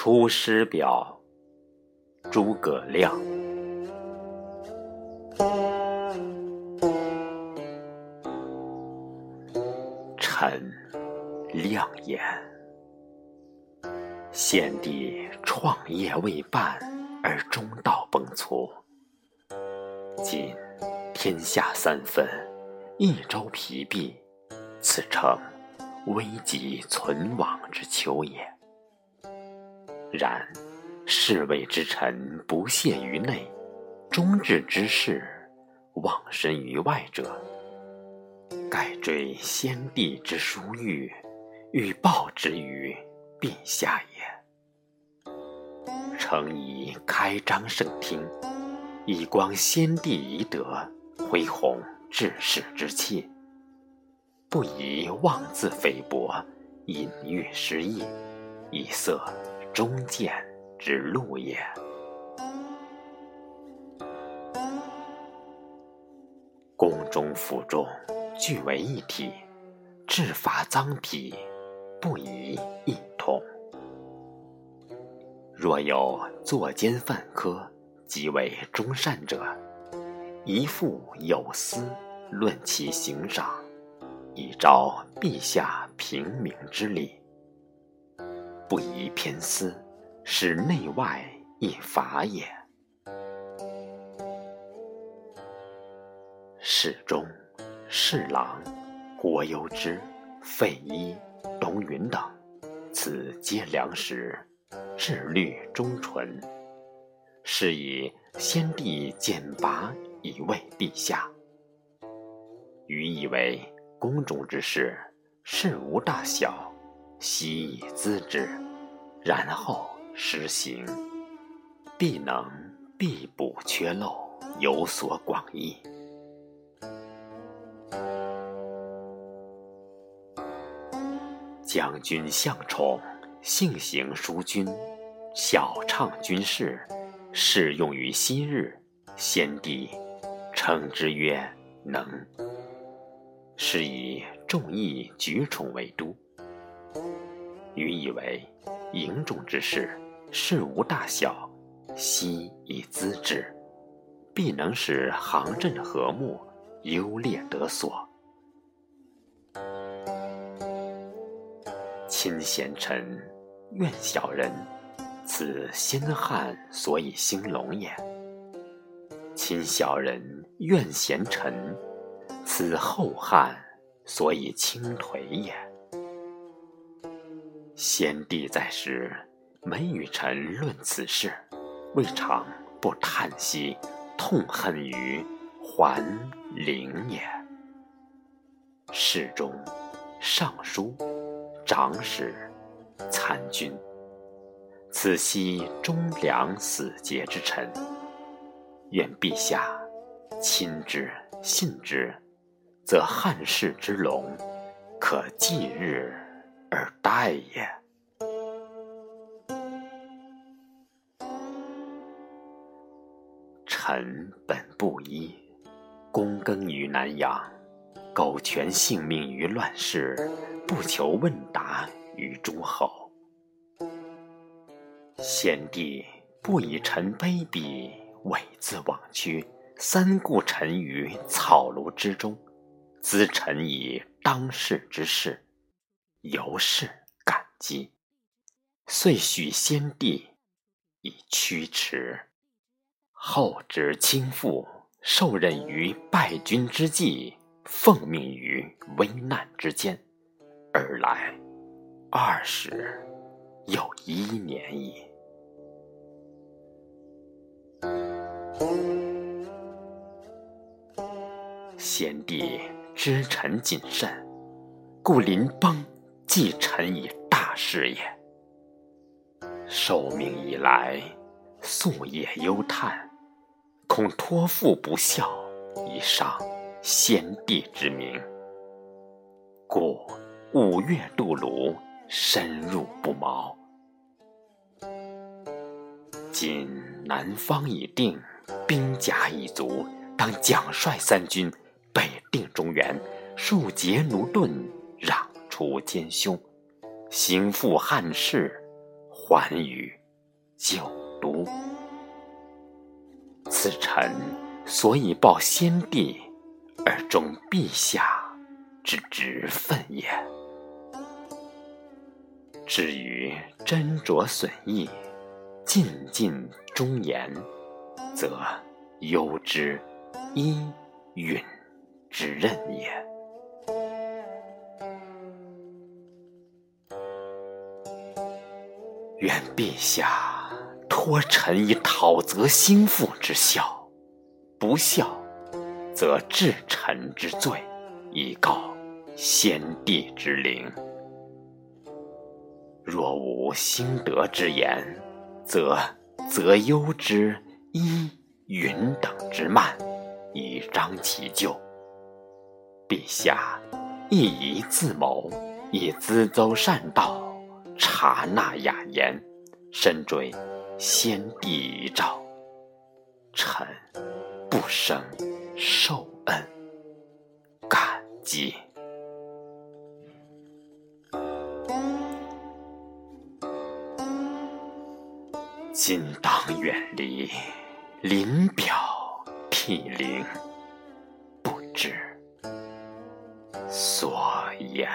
《出师表》诸葛亮。臣亮言：先帝创业未半而中道崩殂，今天下三分，益州疲弊，此诚危急存亡之秋也。然侍卫之臣不懈于内，忠志之士忘身于外者，盖追先帝之殊遇，欲报之于陛下也。诚宜开张圣听，以光先帝遗德，恢弘志士之气，不宜妄自菲薄，隐喻失意，以色。中谏之路也。宫中府中俱为一体，治法赃匹不宜异同。若有作奸犯科，即为忠善者，宜复有司论其刑赏，以昭陛下平明之礼。不宜偏私，使内外亦法也。侍中、侍郎、郭攸之、费祎、董允等，此皆良实，志虑忠纯，是以先帝简拔以慰陛下。余以为宫中之事，事无大小。悉以资之，然后施行，必能必补缺漏，有所广益。将军向宠，性行淑均，晓畅军事，适用于昔日。先帝称之曰能，是以众议举宠为都。余以为，营中之事，事无大小，悉以咨之，必能使行阵和睦，优劣得所。亲贤臣，怨小人，此先汉所以兴隆也；亲小人，怨贤臣，此后汉所以倾颓也。先帝在时，每与臣论此事，未尝不叹息痛恨于桓灵也。侍中、尚书、长史、参军，此悉忠良死节之臣，愿陛下亲之信之，则汉室之隆，可继日。而待也。臣本布衣，躬耕于南阳，苟全性命于乱世，不求问答于诸侯。先帝不以臣卑鄙，猥自枉屈，三顾臣于草庐之中，咨臣以当世之事。由是感激，遂许先帝以驱驰。后值倾覆，受任于败军之际，奉命于危难之间，而来二十有一年矣。先帝知臣谨慎，故临崩。继臣以大事也，受命以来，夙夜忧叹，恐托付不效，以伤先帝之名，故五月渡泸，深入不毛。今南方已定，兵甲已足，当奖率三军，北定中原，庶竭奴钝，攘。除奸凶，行复汉室，还于旧都。此臣所以报先帝，而忠陛下之职分也。至于斟酌损益，尽尽忠言，则攸之伊允之任也。愿陛下托臣以讨则兴复之效，不效，则治臣之罪，以告先帝之灵。若无兴德之言，则则忧之伊允等之慢，以彰其咎。陛下亦宜自谋，以咨奏善道。察纳雅言，深追先帝遗诏，臣不胜受恩感激。今当远离，临表涕零，不知所言。